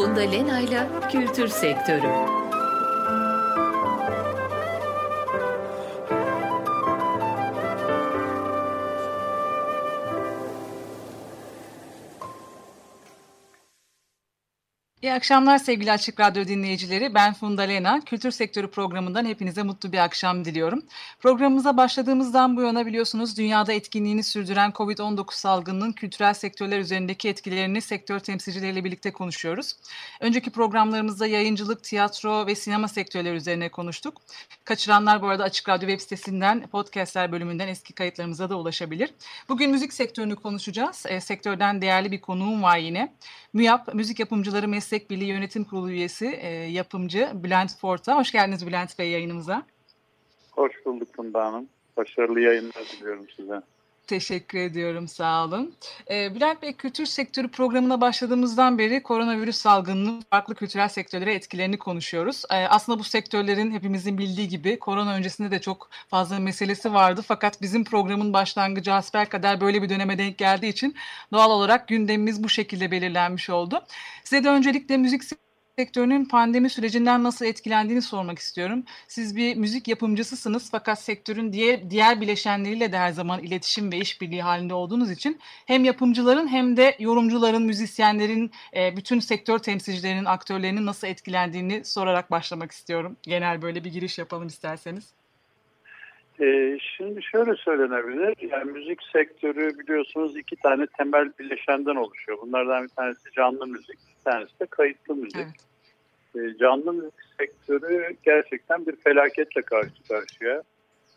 Funda Lena'yla Kültür Sektörü. İyi akşamlar sevgili Açık Radyo dinleyicileri. Ben Funda Lena. Kültür Sektörü programından hepinize mutlu bir akşam diliyorum. Programımıza başladığımızdan bu yana biliyorsunuz dünyada etkinliğini sürdüren COVID-19 salgınının kültürel sektörler üzerindeki etkilerini sektör temsilcileriyle birlikte konuşuyoruz. Önceki programlarımızda yayıncılık, tiyatro ve sinema sektörleri üzerine konuştuk. Kaçıranlar bu arada Açık Radyo web sitesinden, podcastler bölümünden eski kayıtlarımıza da ulaşabilir. Bugün müzik sektörünü konuşacağız. E, sektörden değerli bir konuğum var yine. MÜYAP, Müzik Yapımcıları Meslek Birliği Yönetim Kurulu üyesi, e, yapımcı Bülent Forta. Hoş geldiniz Bülent Bey yayınımıza. Hoş bulduk Funda Hanım. Başarılı yayınlar diliyorum size. Teşekkür ediyorum, sağ olun. Ee, Bülent Bey, kültür sektörü programına başladığımızdan beri koronavirüs salgınının farklı kültürel sektörlere etkilerini konuşuyoruz. Ee, aslında bu sektörlerin hepimizin bildiği gibi korona öncesinde de çok fazla meselesi vardı. Fakat bizim programın başlangıcı kadar böyle bir döneme denk geldiği için doğal olarak gündemimiz bu şekilde belirlenmiş oldu. Size de öncelikle müzik sektörünün pandemi sürecinden nasıl etkilendiğini sormak istiyorum. Siz bir müzik yapımcısısınız fakat sektörün diğer, diğer bileşenleriyle de her zaman iletişim ve işbirliği halinde olduğunuz için hem yapımcıların hem de yorumcuların, müzisyenlerin, e, bütün sektör temsilcilerinin, aktörlerinin nasıl etkilendiğini sorarak başlamak istiyorum. Genel böyle bir giriş yapalım isterseniz. Ee, şimdi şöyle söylenebilir. Yani müzik sektörü biliyorsunuz iki tane temel bileşenden oluşuyor. Bunlardan bir tanesi canlı müzik, bir tanesi de kayıtlı müzik. Evet. Ee, canlı müzik sektörü gerçekten bir felaketle karşı karşıya.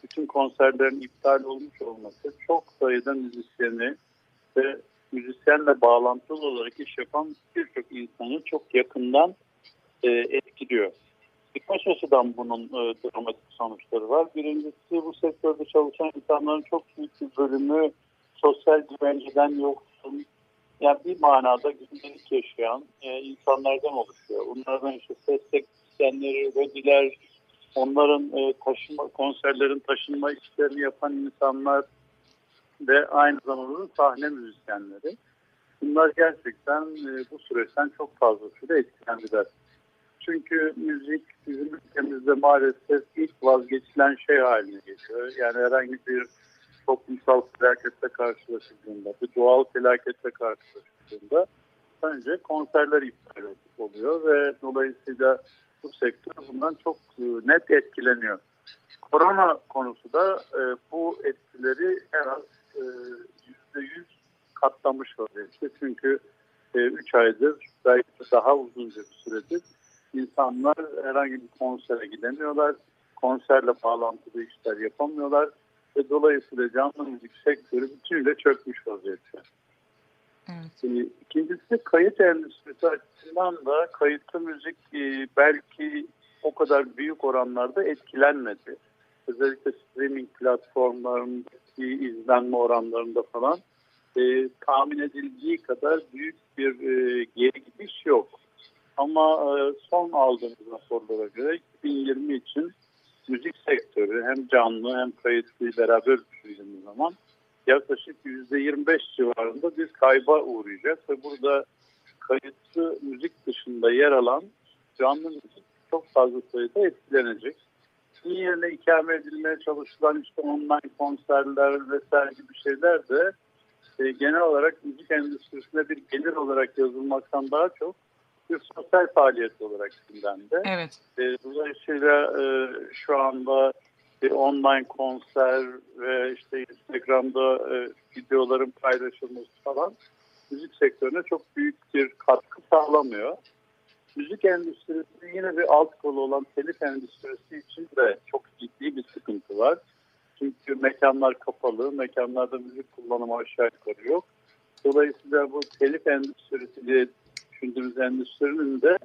Bütün konserlerin iptal olmuş olması çok sayıda müzisyeni ve müzisyenle bağlantılı olarak iş yapan birçok insanı çok yakından e, etkiliyor. Birkaç açıdan bunun e, dramatik sonuçları var. Birincisi bu sektörde çalışan insanların çok büyük bir bölümü sosyal güvenceden yoksun, yani bir manada gündelik yaşayan e, insanlardan oluşuyor. Bunlardan işte ses teknisyenleri, rediler, onların e, taşıma, konserlerin taşınma işlerini yapan insanlar ve aynı zamanda sahne müzisyenleri. Bunlar gerçekten e, bu süreçten çok fazla süre etkilendiler. Çünkü müzik bizim ülkemizde maalesef ilk vazgeçilen şey haline geliyor. Yani herhangi bir toplumsal felaketle karşılaşıldığında, bir doğal felaketle karşılaşıldığında önce konserler iptal oluyor ve dolayısıyla bu sektör bundan çok e, net etkileniyor. Korona konusu da e, bu etkileri en az e, yüzde yüz katlamış vaziyette. Çünkü 3 aydır belki daha uzunca bir süredir insanlar herhangi bir konsere gidemiyorlar. Konserle bağlantılı işler yapamıyorlar ve dolayısıyla canlı müzik sektörü bütünüyle çökmüş vaziyette. Evet. Ee, ikincisi kayıt endüstrisi açısından da kayıtlı müzik e, belki o kadar büyük oranlarda etkilenmedi. Özellikle streaming platformlarındaki izlenme oranlarında falan e, tahmin edildiği kadar büyük bir e, geri gidiş yok. Ama e, son aldığımız raporlara göre 2020 için müzik sektörü hem canlı hem kayıtlı beraber düşündüğümüz zaman yaklaşık %25 civarında bir kayba uğrayacak ve burada kayıtlı müzik dışında yer alan canlı müzik çok fazla sayıda etkilenecek. Bunun yerine ikame edilmeye çalışılan işte online konserler vesaire gibi şeyler de e, genel olarak müzik endüstrisine bir gelir olarak yazılmaktan daha çok bir sosyal faaliyet olarak gündemde. Evet. E, dolayısıyla e, şu anda bir online konser ve işte Instagram'da e, videoların paylaşılması falan müzik sektörüne çok büyük bir katkı sağlamıyor. Müzik endüstrisi yine bir alt kolu olan telif endüstrisi için de çok ciddi bir sıkıntı var. Çünkü mekanlar kapalı, mekanlarda müzik kullanımı aşağı yukarı yok. Dolayısıyla bu telif endüstrisi diye düşündüğümüz endüstrinin de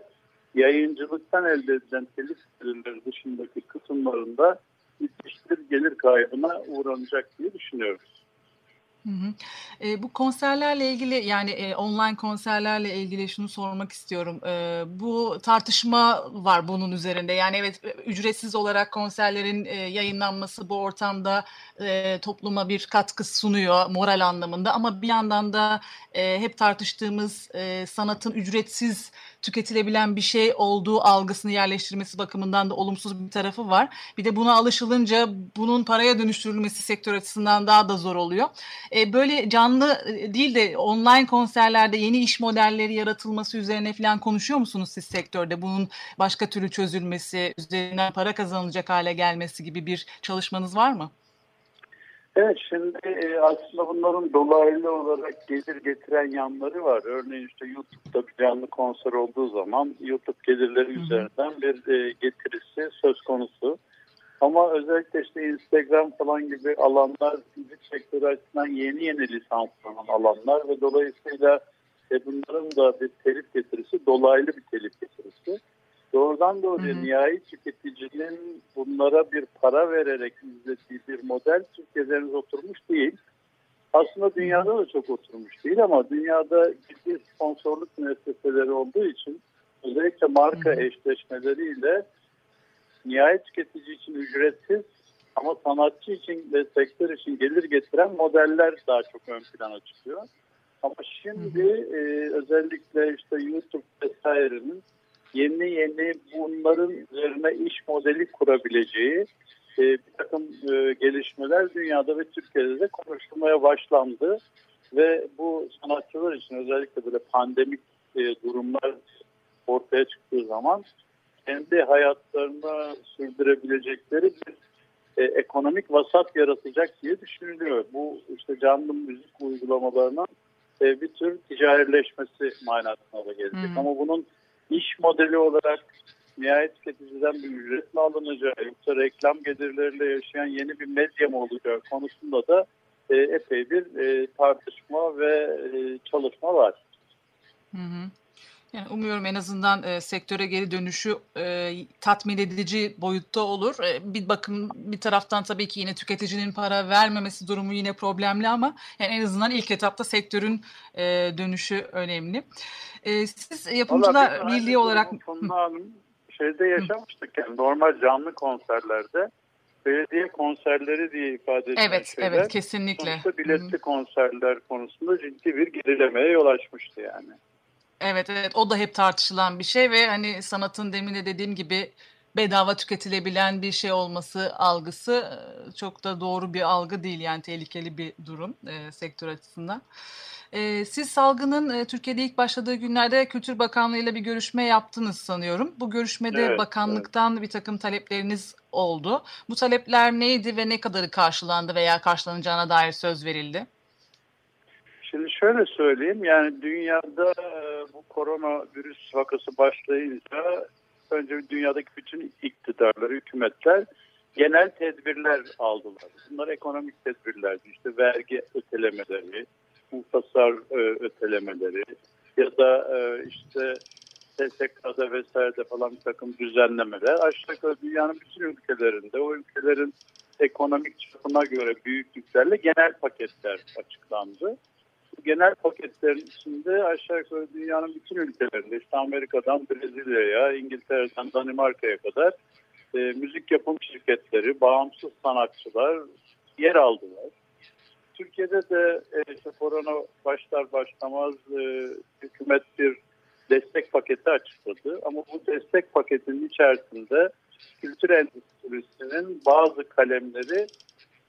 yayıncılıktan elde edilen telif gelirleri dışındaki kısımlarında müthiş bir gelir kaybına uğranacak diye düşünüyoruz. E, bu konserlerle ilgili yani e, online konserlerle ilgili şunu sormak istiyorum. E, bu tartışma var bunun üzerinde. Yani evet ücretsiz olarak konserlerin e, yayınlanması bu ortamda e, topluma bir katkı sunuyor moral anlamında. Ama bir yandan da e, hep tartıştığımız e, sanatın ücretsiz tüketilebilen bir şey olduğu algısını yerleştirmesi bakımından da olumsuz bir tarafı var. Bir de buna alışılınca bunun paraya dönüştürülmesi sektör açısından daha da zor oluyor. E, böyle canlı e, değil de online konserlerde yeni iş modelleri yaratılması üzerine falan konuşuyor musunuz siz sektörde? Bunun başka türlü çözülmesi, üzerinden para kazanılacak hale gelmesi gibi bir çalışmanız var mı? Evet şimdi e, aslında bunların dolaylı olarak gelir getiren yanları var. Örneğin işte YouTube'da bir canlı konser olduğu zaman YouTube gelirleri üzerinden bir e, getirisi söz konusu. Ama özellikle işte Instagram falan gibi alanlar müzik sektörü açısından yeni yeni lisanslanan alanlar ve dolayısıyla e, bunların da bir telif getirisi dolaylı bir telif getirisi. Doğrudan doğruya hı hı. nihai tüketicinin bunlara bir para vererek izlediği bir model Türkiye'de henüz oturmuş değil. Aslında dünyada da çok oturmuş değil ama dünyada ciddi sponsorluk müesseseleri olduğu için özellikle marka hı hı. eşleşmeleriyle nihai tüketici için ücretsiz ama sanatçı için ve sektör için gelir getiren modeller daha çok ön plana çıkıyor. Ama şimdi e, özellikle işte YouTube vesairenin yeni yeni bunların üzerine iş modeli kurabileceği e, bir takım e, gelişmeler dünyada ve Türkiye'de de konuşulmaya başlandı. Ve bu sanatçılar için özellikle böyle pandemik e, durumlar ortaya çıktığı zaman kendi hayatlarını sürdürebilecekleri bir e, ekonomik vasat yaratacak diye düşünülüyor. Bu işte canlı müzik uygulamalarının e, bir tür ticarileşmesi manasına da gelecek. Hmm. Ama bunun iş modeli olarak nihayet tüketiciden bir ücret mi alınacağı yoksa reklam gelirleriyle yaşayan yeni bir medya mı olacağı konusunda da e, epey bir e, tartışma ve e, çalışma var. Hı hı. Yani umuyorum en azından e, sektöre geri dönüşü e, tatmin edici boyutta olur. E, bir bakım bir taraftan tabii ki yine tüketicinin para vermemesi durumu yine problemli ama yani en azından ilk etapta sektörün e, dönüşü önemli. E, siz yapımcılar birliği olarak... şeyde yaşamıştık yani normal canlı konserlerde belediye konserleri diye ifade edilen evet, şeyler. Evet, kesinlikle. Sonuçta biletli konserler konusunda ciddi bir gerilemeye yol açmıştı yani. Evet evet o da hep tartışılan bir şey ve hani sanatın demin de dediğim gibi bedava tüketilebilen bir şey olması algısı çok da doğru bir algı değil yani tehlikeli bir durum e, sektör açısından. E, siz salgının e, Türkiye'de ilk başladığı günlerde Kültür Bakanlığı ile bir görüşme yaptınız sanıyorum. Bu görüşmede evet, bakanlıktan evet. bir takım talepleriniz oldu. Bu talepler neydi ve ne kadarı karşılandı veya karşılanacağına dair söz verildi? Şimdi şöyle söyleyeyim yani dünyada e, bu koronavirüs vakası başlayınca önce dünyadaki bütün iktidarlar, hükümetler genel tedbirler aldılar. Bunlar ekonomik tedbirlerdi. İşte vergi ötelemeleri, muhtasar e, ötelemeleri ya da e, işte SSK'da vesairede falan bir takım düzenlemeler. Aşağı dünyanın bütün ülkelerinde o ülkelerin ekonomik çapına göre büyüklüklerle genel paketler açıklandı genel paketlerin içinde aşağı yukarı dünyanın bütün ülkelerinde işte Amerika'dan Brezilya'ya, İngiltere'den Danimarka'ya kadar e, müzik yapım şirketleri, bağımsız sanatçılar yer aldılar. Türkiye'de de e, işte korona başlar başlamaz e, hükümet bir destek paketi açıkladı. Ama bu destek paketinin içerisinde kültür endüstrisinin bazı kalemleri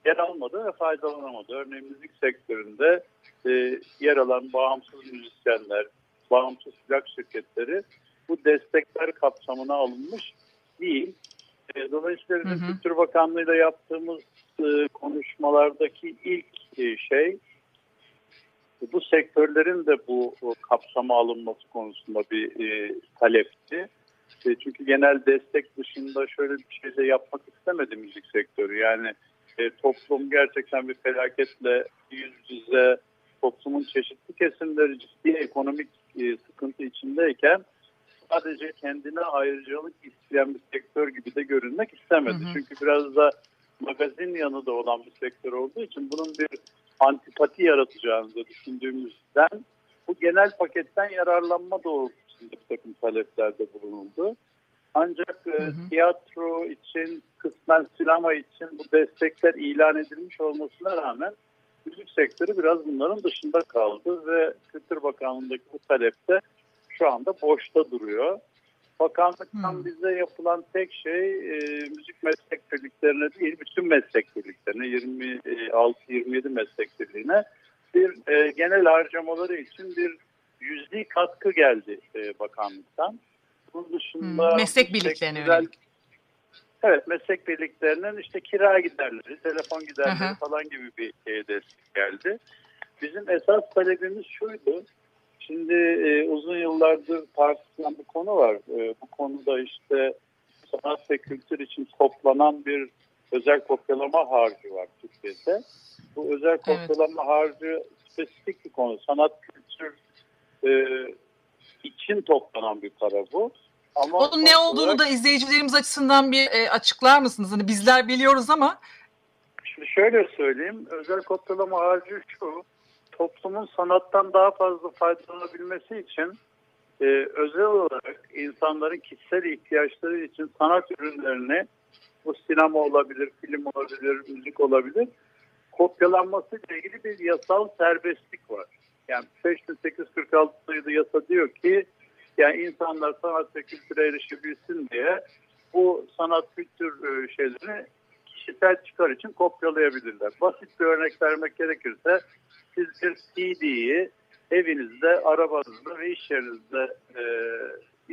yer almadı ve faydalanamadı. Örneğin müzik sektöründe e, yer alan bağımsız müzisyenler, bağımsız plak şirketleri bu destekler kapsamına alınmış değil. E, dolayısıyla hı hı. Kültür Bakanlığı ile yaptığımız e, konuşmalardaki ilk e, şey bu sektörlerin de bu kapsama alınması konusunda bir e, talepti. E, çünkü genel destek dışında şöyle bir şey de yapmak istemedi müzik sektörü. Yani e, toplum gerçekten bir felaketle yüz yüze toplumun çeşitli kesimleri ciddi ekonomik e, sıkıntı içindeyken sadece kendine ayrıcalık isteyen bir sektör gibi de görünmek istemedi. Hı hı. Çünkü biraz da magazin yanı da olan bir sektör olduğu için bunun bir antipati yaratacağını da düşündüğümüzden bu genel paketten yararlanma doğrultusunda bir takım taleplerde bulunuldu. Ancak e, hı hı. tiyatro için, kısmen sinema için bu destekler ilan edilmiş olmasına rağmen müzik sektörü biraz bunların dışında kaldı ve Kültür Bakanlığı'ndaki bu talepte şu anda boşta duruyor. Bakanlıktan hmm. bize yapılan tek şey e, müzik meslek birliklerine değil, bütün meslek birliklerine, 26-27 meslek birliğine bir e, genel harcamaları için bir yüzde katkı geldi e, bakanlıktan. Bunun dışında... Hmm, meslek birliklerine güzel, Evet, meslek birliklerinin işte kira giderleri, telefon giderleri Aha. falan gibi bir e, destek geldi. Bizim esas talebimiz şuydu, Şimdi e, uzun yıllardır tartışılan bir konu var. E, bu konuda işte sanat ve kültür için toplanan bir özel kopyalama harcı var Türkiye'de. Bu özel kopyalama evet. harcı spesifik bir konu. Sanat kültür e, için toplanan bir para bu. Ama Onun ne olduğunu olarak, da izleyicilerimiz açısından bir e, açıklar mısınız? Hani bizler biliyoruz ama. Şimdi şöyle söyleyeyim. Özel kopyalama harcı şu toplumun sanattan daha fazla faydalanabilmesi için e, özel olarak insanların kişisel ihtiyaçları için sanat ürünlerini bu sinema olabilir, film olabilir, müzik olabilir kopyalanması ile ilgili bir yasal serbestlik var. Yani 5846 sayılı yasa diyor ki yani insanlar sanat ve kültüre erişebilsin diye bu sanat kültür e, şeylerini kişisel çıkar için kopyalayabilirler. Basit bir örnek vermek gerekirse siz bir CD'yi evinizde, arabanızda ve iş yerinizde e,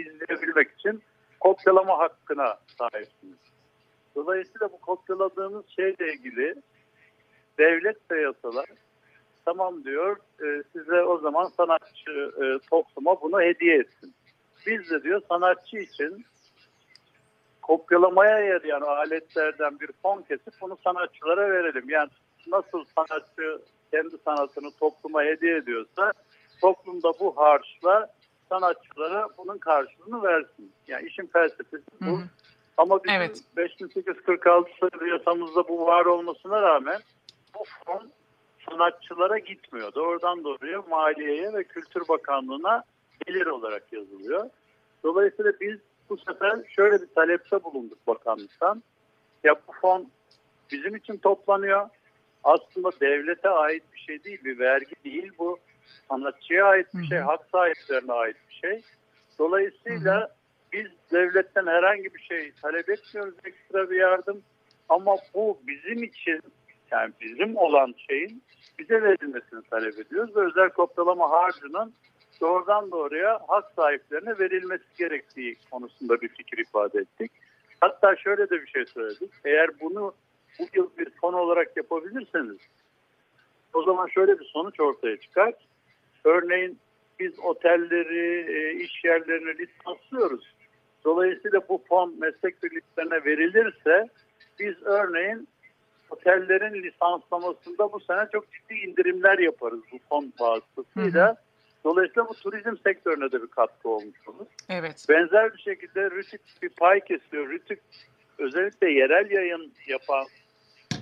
izleyebilmek için kopyalama hakkına sahipsiniz. Dolayısıyla bu kopyaladığınız şeyle ilgili devlet ve yasalar tamam diyor e, size o zaman sanatçı e, topluma bunu hediye etsin. Biz de diyor sanatçı için kopyalamaya yarayan aletlerden bir fon kesip bunu sanatçılara verelim. Yani nasıl sanatçı kendi sanatını topluma hediye ediyorsa toplumda bu harçla sanatçılara bunun karşılığını versin. Yani işin felsefesi bu. Hı hı. Ama bizim evet. 5846 sayılı yasamızda bu var olmasına rağmen bu fon sanatçılara gitmiyor. Doğrudan doğruya Maliye'ye ve Kültür Bakanlığı'na gelir olarak yazılıyor. Dolayısıyla biz bu sefer şöyle bir talepte bulunduk bakanlıktan. Ya bu fon bizim için toplanıyor aslında devlete ait bir şey değil, bir vergi değil bu. Sanatçıya ait bir şey, hak sahiplerine ait bir şey. Dolayısıyla biz devletten herhangi bir şey talep etmiyoruz, ekstra bir yardım. Ama bu bizim için, yani bizim olan şeyin bize verilmesini talep ediyoruz ve özel kopyalama harcının doğrudan doğruya hak sahiplerine verilmesi gerektiği konusunda bir fikir ifade ettik. Hatta şöyle de bir şey söyledik. Eğer bunu bu yıl bir fon olarak yapabilirseniz o zaman şöyle bir sonuç ortaya çıkar. Örneğin biz otelleri, e, iş yerlerini lisanslıyoruz. Dolayısıyla bu fon meslek birliklerine verilirse biz örneğin otellerin lisanslamasında bu sene çok ciddi indirimler yaparız bu fon vasıtasıyla. Dolayısıyla bu turizm sektörüne de bir katkı olmuş olur. Evet. Benzer bir şekilde Rütük bir pay kesiyor. Rütük özellikle yerel yayın yapan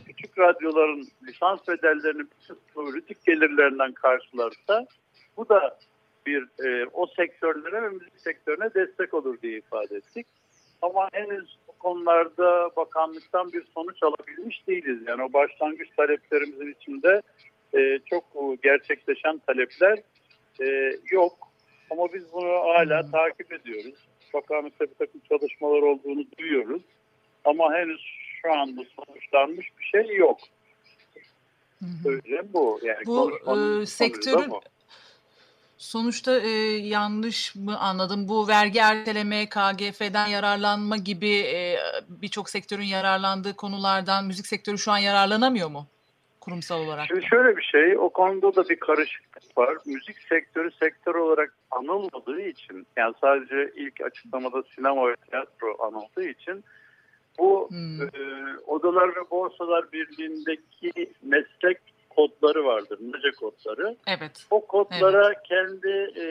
küçük radyoların lisans bedellerini politik gelirlerinden karşılarsa bu da bir e, o sektörlere ve müzik sektörüne destek olur diye ifade ettik. Ama henüz bu konularda bakanlıktan bir sonuç alabilmiş değiliz. Yani o başlangıç taleplerimizin içinde e, çok gerçekleşen talepler e, yok. Ama biz bunu hala takip ediyoruz. Bakanlıkta bir takım çalışmalar olduğunu duyuyoruz. Ama henüz şu anda sonuçlanmış bir şey yok. Söyleyeceğim bu. Yani bu e, sektörün sonuçta e, yanlış mı anladım? Bu vergi erteleme, KGF'den yararlanma gibi e, birçok sektörün yararlandığı konulardan müzik sektörü şu an yararlanamıyor mu? Kurumsal olarak? Şimdi şöyle bir şey, o konuda da bir karışıklık var. Müzik sektörü sektör olarak anılmadığı için, yani sadece ilk açıklamada sinema ve tiyatro anıldığı için bu hmm. e, Odalar ve Borsalar Birliği'ndeki meslek kodları vardır, NECE kodları. Evet. O kodlara evet. kendi e,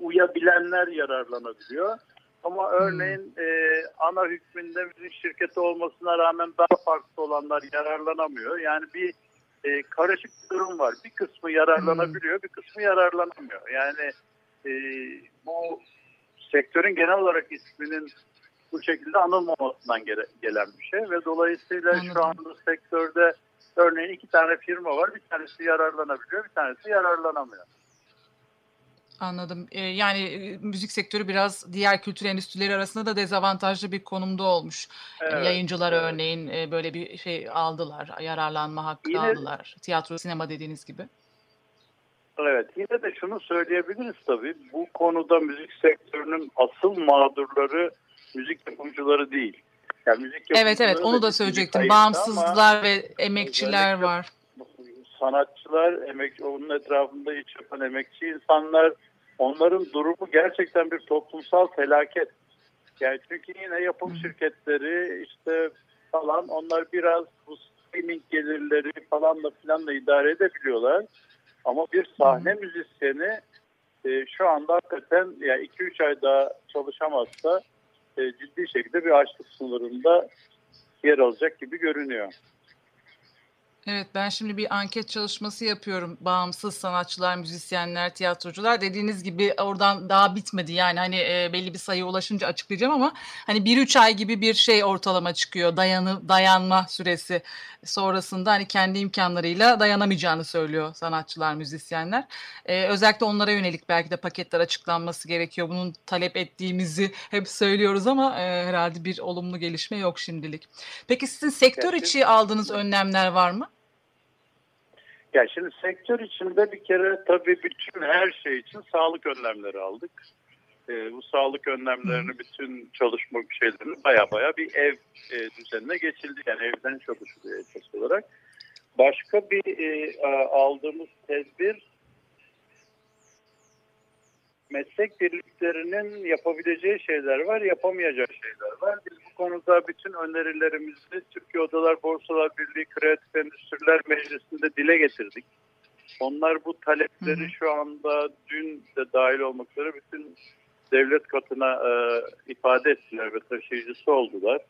uyabilenler yararlanabiliyor. Ama hmm. örneğin hmm. e, ana hükmünde müzik şirketi olmasına rağmen daha farklı olanlar yararlanamıyor. Yani bir e, karışık bir durum var. Bir kısmı yararlanabiliyor, hmm. bir kısmı yararlanamıyor. Yani e, bu sektörün genel olarak isminin bu şekilde anılmamasından gele, gelen bir şey ve dolayısıyla Anladım. şu anda sektörde örneğin iki tane firma var. Bir tanesi yararlanabiliyor, bir tanesi yararlanamıyor. Anladım. Ee, yani e, müzik sektörü biraz diğer kültür endüstrileri arasında da dezavantajlı bir konumda olmuş. Evet, Yayıncılar evet. örneğin e, böyle bir şey aldılar, yararlanma hakkı Yine, aldılar. Tiyatro, sinema dediğiniz gibi. Evet, yine de şunu söyleyebiliriz tabii. Bu konuda müzik sektörünün asıl mağdurları müzik yapımcıları değil. Yani müzik evet evet onu da söyleyecektim. Bağımsızlar ve emekçiler var. Sanatçılar, emek, onun etrafında iş yapan emekçi insanlar, onların durumu gerçekten bir toplumsal felaket. Yani çünkü yine yapım şirketleri işte falan onlar biraz bu streaming gelirleri falanla filanla idare edebiliyorlar. Ama bir sahne müzisyeni e, şu anda hakikaten yani 2-3 ay daha çalışamazsa e, ciddi şekilde bir açlık sınırında yer alacak gibi görünüyor. Evet ben şimdi bir anket çalışması yapıyorum. Bağımsız sanatçılar, müzisyenler, tiyatrocular dediğiniz gibi oradan daha bitmedi. Yani hani e, belli bir sayı ulaşınca açıklayacağım ama hani 1-3 ay gibi bir şey ortalama çıkıyor. Dayanı, dayanma süresi sonrasında hani kendi imkanlarıyla dayanamayacağını söylüyor sanatçılar, müzisyenler. E, özellikle onlara yönelik belki de paketler açıklanması gerekiyor. Bunun talep ettiğimizi hep söylüyoruz ama e, herhalde bir olumlu gelişme yok şimdilik. Peki sizin sektör içi aldığınız önlemler var mı? Ya şimdi sektör içinde bir kere tabii bütün her şey için sağlık önlemleri aldık. E, bu sağlık önlemlerini bütün çalışma şeylerini baya baya bir ev e, düzenine geçildi. Yani evden çalışılıyor esas olarak. Başka bir e, aldığımız tedbir meslek birliklerinin yapabileceği şeyler var, yapamayacağı şeyler var. Biz bu konuda bütün önerilerimizi Türkiye Odalar Borsalar Birliği Kreatif Endüstriler Meclisi'nde dile getirdik. Onlar bu talepleri hı hı. şu anda dün de dahil olmak üzere bütün devlet katına e, ifade ettiler ve taşıyıcısı oldular.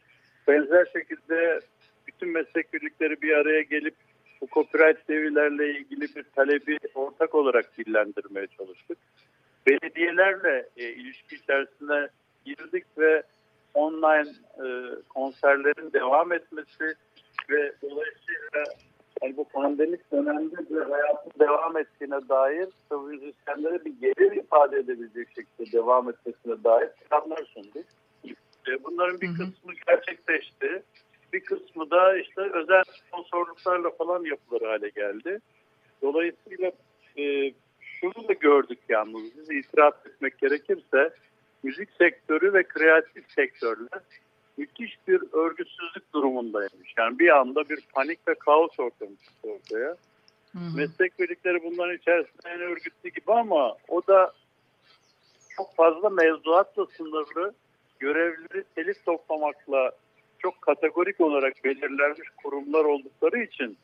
Benzer şekilde bütün meslek birlikleri bir araya gelip bu copyright devirlerle ilgili bir talebi ortak olarak dillendirmeye çalıştık belediyelerle e, ilişki içerisine girdik ve online e, konserlerin devam etmesi ve dolayısıyla yani bu pandemik dönemde de hayatın devam ettiğine dair müzisyenlere bir gelir ifade edebilecek şekilde devam etmesine dair planlar sunduk. E, bunların bir kısmı gerçekleşti. Bir kısmı da işte özel sponsorluklarla falan yapılır hale geldi. Dolayısıyla e, şunu da gördük yalnız biz itiraf etmek gerekirse müzik sektörü ve kreatif sektörler müthiş bir örgütsüzlük durumundaymış. Yani bir anda bir panik ve kaos ortamı çıktı ortaya. Hı hı. Meslek birlikleri bunların içerisinde en örgütlü gibi ama o da çok fazla mevzuatla sınırlı görevleri telif toplamakla çok kategorik olarak belirlenmiş kurumlar oldukları için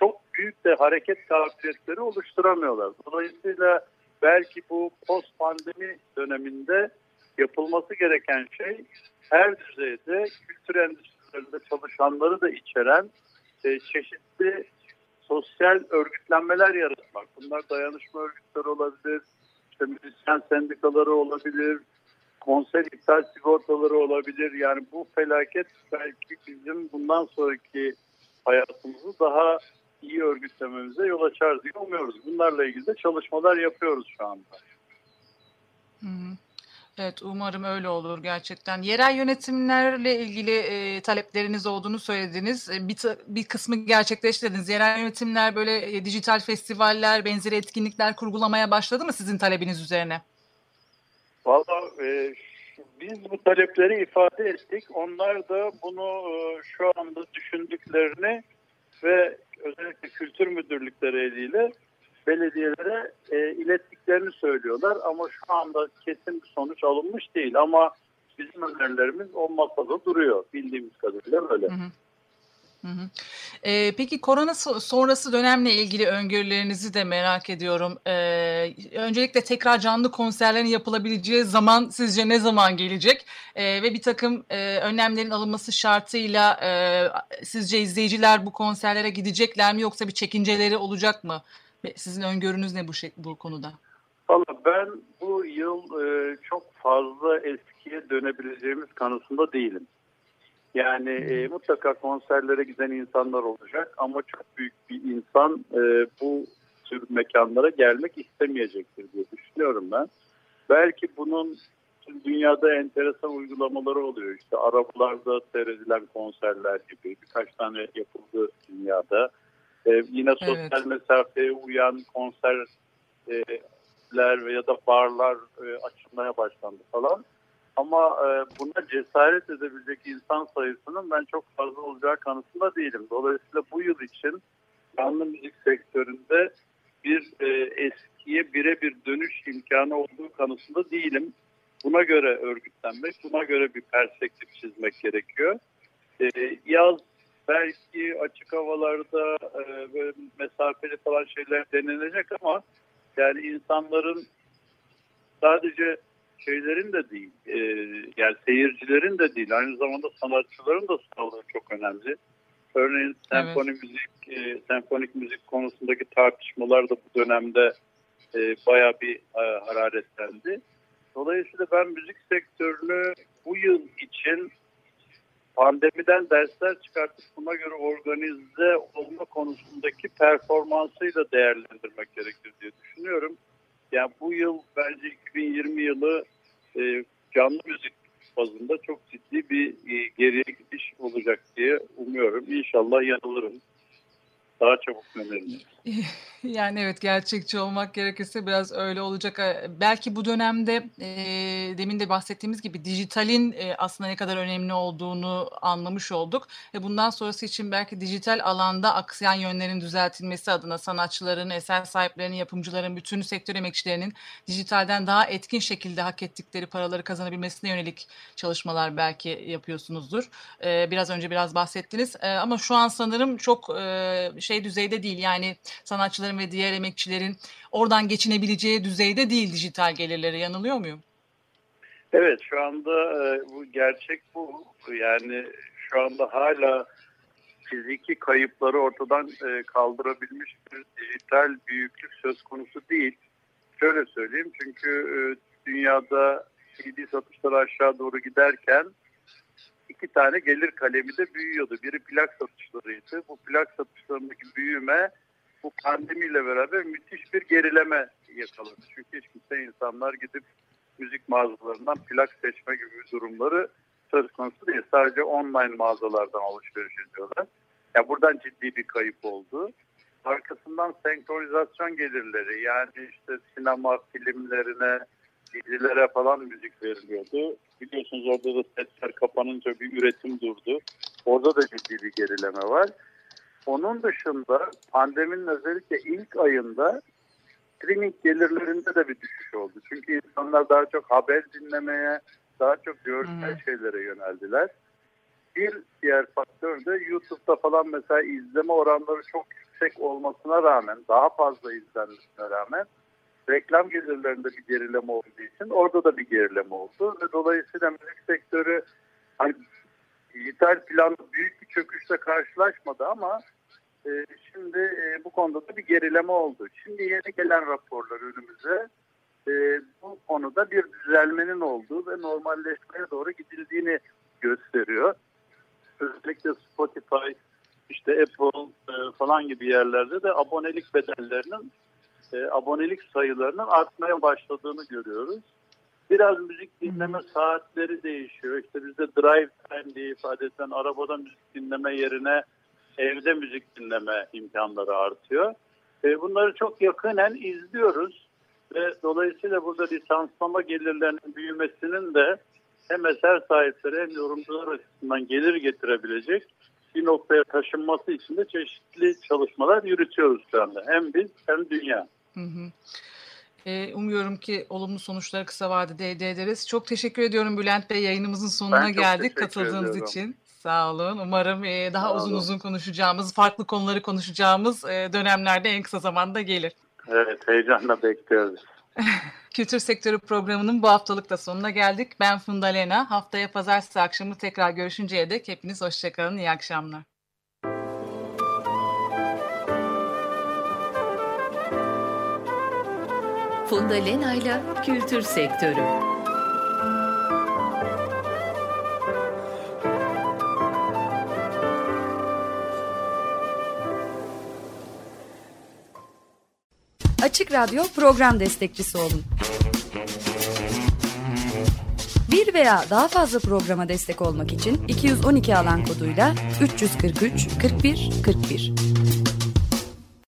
çok büyük de hareket kabiliyetleri oluşturamıyorlar. Dolayısıyla belki bu post pandemi döneminde yapılması gereken şey her düzeyde kültür endüstrilerinde çalışanları da içeren e, çeşitli sosyal örgütlenmeler yaratmak. Bunlar dayanışma örgütleri olabilir, işte müzisyen sendikaları olabilir, konser iptal sigortaları olabilir. Yani bu felaket belki bizim bundan sonraki hayatımızı daha iyi örgütlememize yol açar diye umuyoruz. Bunlarla ilgili de çalışmalar yapıyoruz şu anda. Hı hı. Evet umarım öyle olur gerçekten. Yerel yönetimlerle ilgili e, talepleriniz olduğunu söylediniz. E, bir, bir kısmı gerçekleştirdiniz. Yerel yönetimler böyle e, dijital festivaller, benzeri etkinlikler kurgulamaya başladı mı sizin talebiniz üzerine? Valla e, biz bu talepleri ifade ettik. Onlar da bunu e, şu anda düşündüklerini ve özellikle kültür müdürlükleri eliyle belediyelere e, ilettiklerini söylüyorlar. Ama şu anda kesin bir sonuç alınmış değil. Ama bizim önerilerimiz o masada duruyor bildiğimiz kadarıyla böyle. Hı hı. Peki korona sonrası dönemle ilgili öngörülerinizi de merak ediyorum. Öncelikle tekrar canlı konserlerin yapılabileceği zaman sizce ne zaman gelecek? Ve bir takım önlemlerin alınması şartıyla sizce izleyiciler bu konserlere gidecekler mi yoksa bir çekinceleri olacak mı? Sizin öngörünüz ne bu, şey, bu konuda? Valla ben bu yıl çok fazla eskiye dönebileceğimiz kanısında değilim. Yani e, mutlaka konserlere giden insanlar olacak ama çok büyük bir insan e, bu tür mekanlara gelmek istemeyecektir diye düşünüyorum ben. Belki bunun dünyada enteresan uygulamaları oluyor. İşte arabalarda seyredilen konserler gibi birkaç tane yapıldı dünyada. Ee, yine sosyal evet. mesafeye uyan konserler veya da barlar e, açılmaya başlandı falan. Ama e, buna cesaret edebilecek insan sayısının ben çok fazla olacağı kanısında değilim. Dolayısıyla bu yıl için canlı müzik sektöründe bir e, eskiye birebir dönüş imkanı olduğu kanısında değilim. Buna göre örgütlenmek, buna göre bir perspektif çizmek gerekiyor. E, yaz belki açık havalarda e, böyle mesafeli falan şeyler denenecek ama yani insanların sadece şeylerin de değil, e, yani seyircilerin de değil, aynı zamanda sanatçıların da sağlığı çok önemli. Örneğin senfoni evet. müzik, e, senfonik müzik konusundaki tartışmalar da bu dönemde e, bayağı bir e, hararetlendi. Dolayısıyla ben müzik sektörünü bu yıl için pandemiden dersler çıkartıp buna göre organize olma konusundaki performansıyla değerlendirmek gerekir diye düşünüyorum. Yani bu yıl bence 2020 yılı e, canlı müzik bazında çok ciddi bir e, geriye gidiş olacak diye umuyorum. İnşallah yanılırım. Daha çabuk döneriz. Yani evet gerçekçi olmak gerekirse biraz öyle olacak. Belki bu dönemde e, demin de bahsettiğimiz gibi dijitalin e, aslında ne kadar önemli olduğunu anlamış olduk. Ve bundan sonrası için belki dijital alanda aksayan yönlerin düzeltilmesi adına sanatçıların, eser sahiplerinin, yapımcıların, bütün sektör emekçilerinin dijitalden daha etkin şekilde hak ettikleri paraları kazanabilmesine yönelik çalışmalar belki yapıyorsunuzdur. E, biraz önce biraz bahsettiniz e, ama şu an sanırım çok e, şey düzeyde değil yani sanatçıların ve diğer emekçilerin oradan geçinebileceği düzeyde değil dijital gelirleri. Yanılıyor muyum? Evet şu anda e, bu gerçek bu. Yani şu anda hala fiziki kayıpları ortadan e, kaldırabilmiş bir dijital büyüklük söz konusu değil. Şöyle söyleyeyim çünkü e, dünyada CD satışları aşağı doğru giderken iki tane gelir kalemi de büyüyordu. Biri plak satışlarıydı. Bu plak satışlarındaki büyüme bu pandemiyle beraber müthiş bir gerileme yakaladı. Çünkü hiç kimse insanlar gidip müzik mağazalarından plak seçme gibi durumları söz konusu değil. Sadece online mağazalardan alışveriş ediyorlar. Yani buradan ciddi bir kayıp oldu. Arkasından senkronizasyon gelirleri yani işte sinema filmlerine, dizilere falan müzik veriliyordu. Biliyorsunuz orada da setler kapanınca bir üretim durdu. Orada da ciddi bir gerileme var. Onun dışında pandeminin özellikle ilk ayında streaming gelirlerinde de bir düşüş oldu. Çünkü insanlar daha çok haber dinlemeye, daha çok görsel şeylere yöneldiler. Bir diğer faktör de YouTube'da falan mesela izleme oranları çok yüksek olmasına rağmen, daha fazla izlenmesine rağmen reklam gelirlerinde bir gerileme olduğu için orada da bir gerileme oldu. Ve dolayısıyla müzik sektörü hani dijital planda büyük bir çöküşle karşılaşmadı ama e, şimdi e, bu konuda da bir gerileme oldu. Şimdi yeni gelen raporlar önümüze e, bu konuda bir düzelmenin olduğu ve normalleşmeye doğru gidildiğini gösteriyor. Özellikle Spotify, işte Apple e, falan gibi yerlerde de abonelik bedellerinin e, abonelik sayılarının artmaya başladığını görüyoruz. Biraz müzik dinleme saatleri değişiyor. İşte bizde drive time diye ifade edilen arabada müzik dinleme yerine evde müzik dinleme imkanları artıyor. E, bunları çok yakinen izliyoruz ve dolayısıyla burada lisanslama gelirlerinin büyümesinin de hem eser sahipleri hem yorumcular açısından gelir getirebilecek bir noktaya taşınması için de çeşitli çalışmalar yürütüyoruz şu anda. Hem biz hem dünya. Hı hı. Ee, umuyorum ki olumlu sonuçları kısa vadede elde ederiz. Çok teşekkür ediyorum Bülent Bey. Yayınımızın sonuna geldik katıldığınız ediyorum. için. Sağ olun. Umarım e, daha Sağ uzun olun. uzun konuşacağımız, farklı konuları konuşacağımız e, dönemlerde en kısa zamanda gelir. Evet, heyecanla bekliyoruz. Kültür Sektörü programının bu haftalık da sonuna geldik. Ben Funda Lena. Haftaya pazartesi akşamı tekrar görüşünceye dek hepiniz hoşçakalın. İyi akşamlar. Funda Lena ile Kültür Sektörü. Açık Radyo program destekçisi olun. Bir veya daha fazla programa destek olmak için 212 alan koduyla 343 41 41.